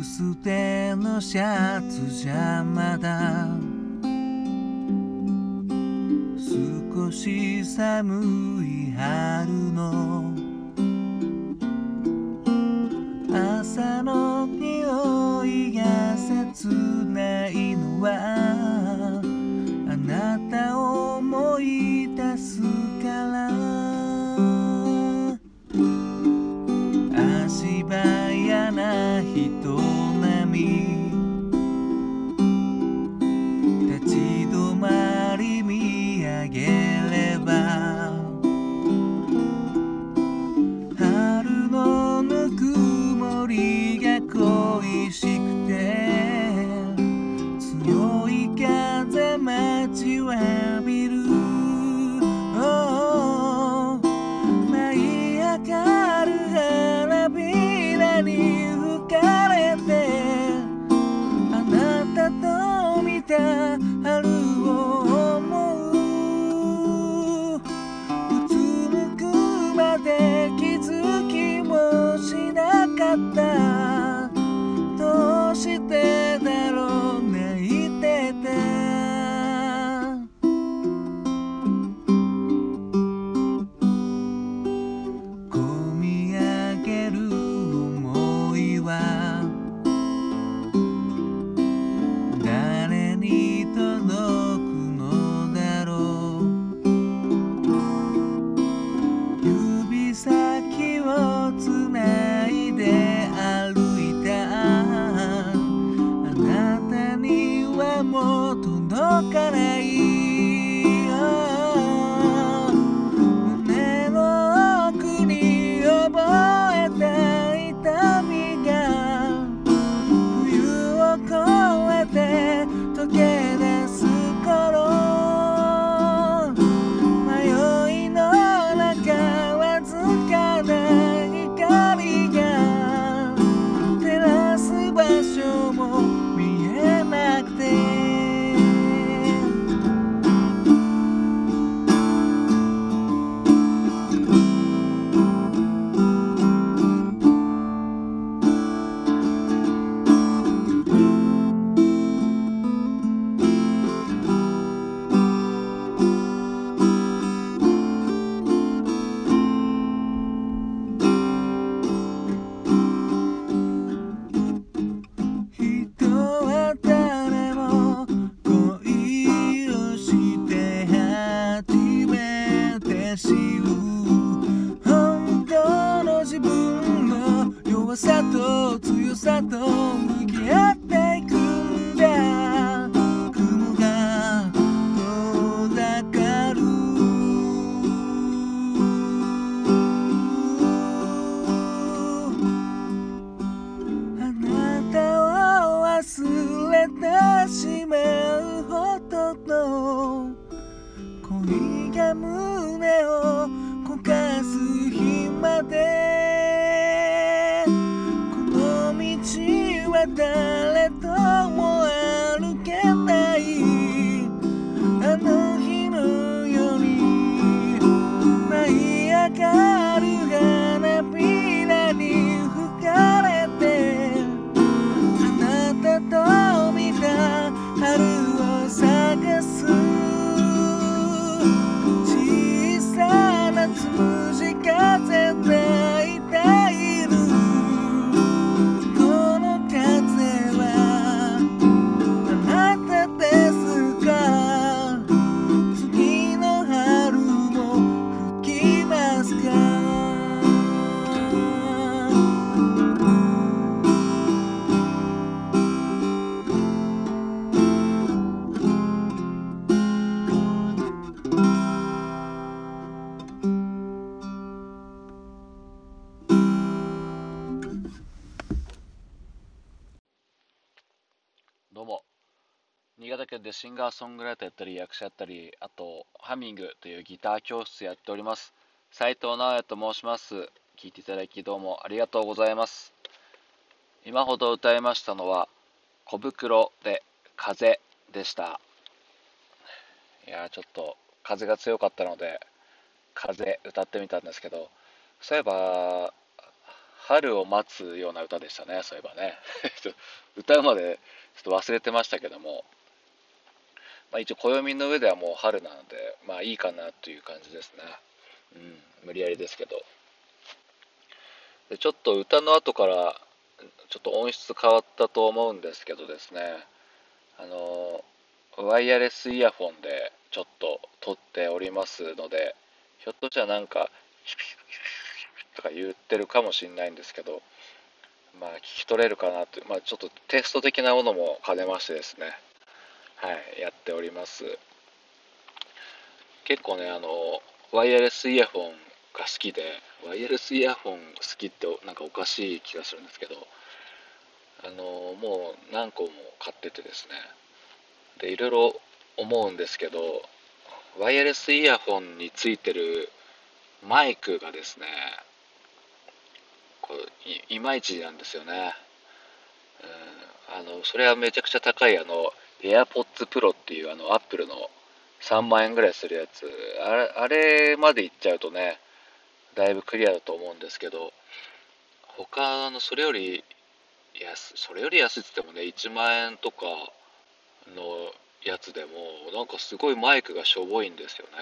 薄手のシャツじゃまだ。少し寒い春の。朝の匂いが切ないのは。足早な人並み自分の弱さと強さと向き合っていくんだ雲が遠ざかる。あなたを忘れてしまうほどの恋が胸どうも。新潟県でシンガーソングライターやったり、役者やったり、あと、ハミングというギター教室やっております。斉藤直也と申します。聞いていただきどうもありがとうございます。今ほど歌いましたのは、小袋で風でした。いやちょっと風が強かったので風歌ってみたんですけどそういえば春を待つような歌でしたねそういえばね。歌うまでちょっと忘れてましたけども、まあ、一応暦の上ではもう春なのでまあいいかなという感じですね。うん無理やりですけど。でちょっと歌の後からちょっと音質変わったと思うんですけどですね。あのワイヤレスイヤホンでちょっと撮っておりますのでひょっとしたらなんかとか言ってるかもしれないんですけどまあ聞き取れるかなとまあ、ちょっとテスト的なものも兼ねましてですねはいやっております。結構ねあのワイヤレスイヤホンが好きでワイヤレスイヤホン好きってなんかおかしい気がするんですけどあのもう何個も買っててですね。でいろいろ思うんですけどワイヤレスイヤホンについてるマイクがですねいいまいちなんですよね、うん、あのそれはめちゃくちゃ高いあの AirPods Pro っていうあのアップルの3万円ぐらいするやつ。あれあれまでいっちゃうとねだいぶクリアだと思うんですけど。他のそれより安それより安いっつってもね1万円とかのやつでもなんかすごいマイクがしょぼいんですよね。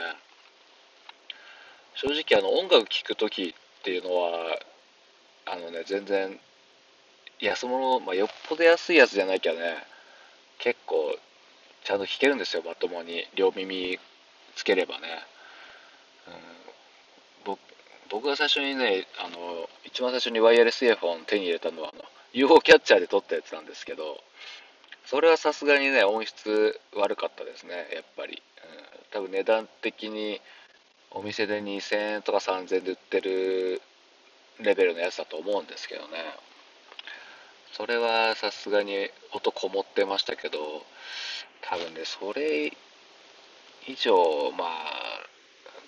正直あの音楽聴く時っていうのはあのね全然安物、まあ、よっぽど安いやつじゃなきゃね結構ちゃんと弾けるんですよまともに。両耳つければね、うん、僕が最初にねあの一番最初にワイヤレスイヤホン手に入れたのはあの UFO キャッチャーで撮ったやつなんですけどそれはさすがにね音質悪かったですねやっぱり、うん、多分値段的にお店で2000円とか3000円で売ってるレベルのやつだと思うんですけどね。それはさすがに音こもってましたけど多分ねそれ以上まあ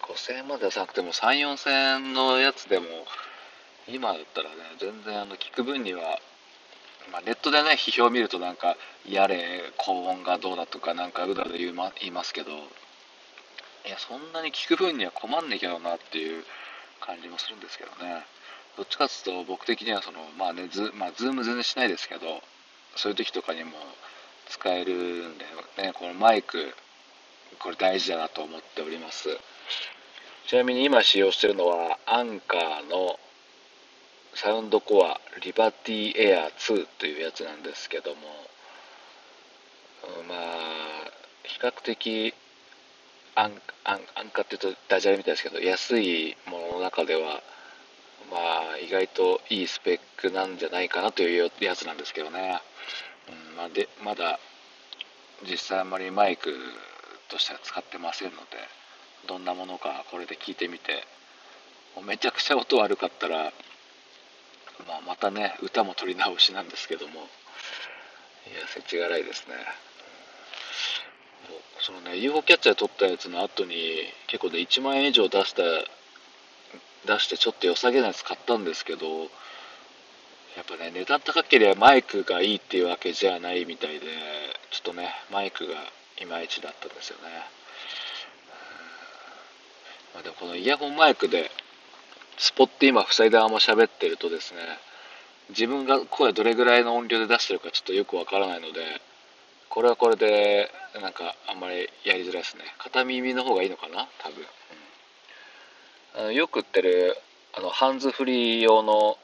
5000円まで出さなくても34000円のやつでも今だったらね全然あの聞く分にはまあ、ネットでね批評を見るとなんかやれ高音がどうだとかなんかうだうだ言,、ま、言いますけどいやそんなに聞く分には困んねえけどなっていう感じもするんですけどね。どっちかっていうと僕的にはそのまあねズ,、まあ、ズーム全然しないですけどそういう時とかにも使えるんでね。このマイクこれ大事だなと思っております。ちなみに今使用してるのはアンカーのサウンドコアリバティエア2というやつなんですけどもまあ比較的安安安価っていうとダジャレみたいですけど安いものの中ではまあ意外といいスペックなんじゃないかなというやつなんですけどね、うんまあ、でまだ実際あんまりマイクとしては使ってませんのでどんなものかこれで聞いてみてもうめちゃくちゃ音悪かったらまあ、またね歌も取り直しなんですけどもいや世知辛いですね。そのね UFO キャッチャー撮ったやつの後に結構ね1万円以上出した出してちょっと良さげなやつ買ったんですけどやっぱね値段高ければマイクがいいっていうわけじゃないみたいでちょっとねマイクがいまいちだったんですよね、まあ、でもこのイヤホンマイクでスポって今塞いだまま喋ってるとですね自分が声どれぐらいの音量で出してるかちょっとよくわからないのでこれはこれでなんかあんまりやりづらいですね。片耳の方がいいのかな？多分、うん、あのよく売ってるあのハンズフリー用の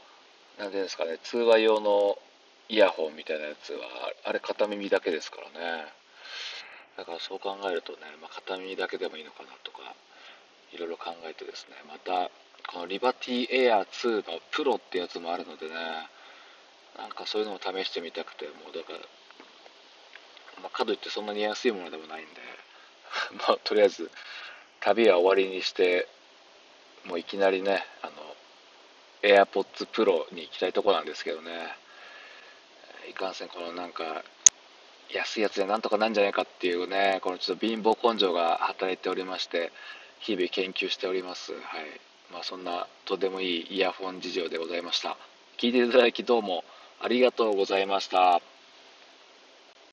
何ていうんですかね通話用のイヤホンみたいなやつはあれ片耳だけですからね。だからそう考えるとね、まあ、片耳だけでもいいのかなとかいろいろ考えてですね。またこのリバティエア2のプロってやつもあるのでねなんかそういうのも試してみたくてもうだから、まあ、かといってそんなに安いものでもないんで まあとりあえず旅は終わりにしてもういきなりねあの AirPods Pro に行きたいとこなんですけどねいかんせんこのなんか安いやつでなんとかなんじゃないかっていうねこのちょっと貧乏根性が働いておりまして日々研究しておりますはいまあ、そんなとてもいいイヤホン事情でございました。聞いていただきどうもありがとうございました。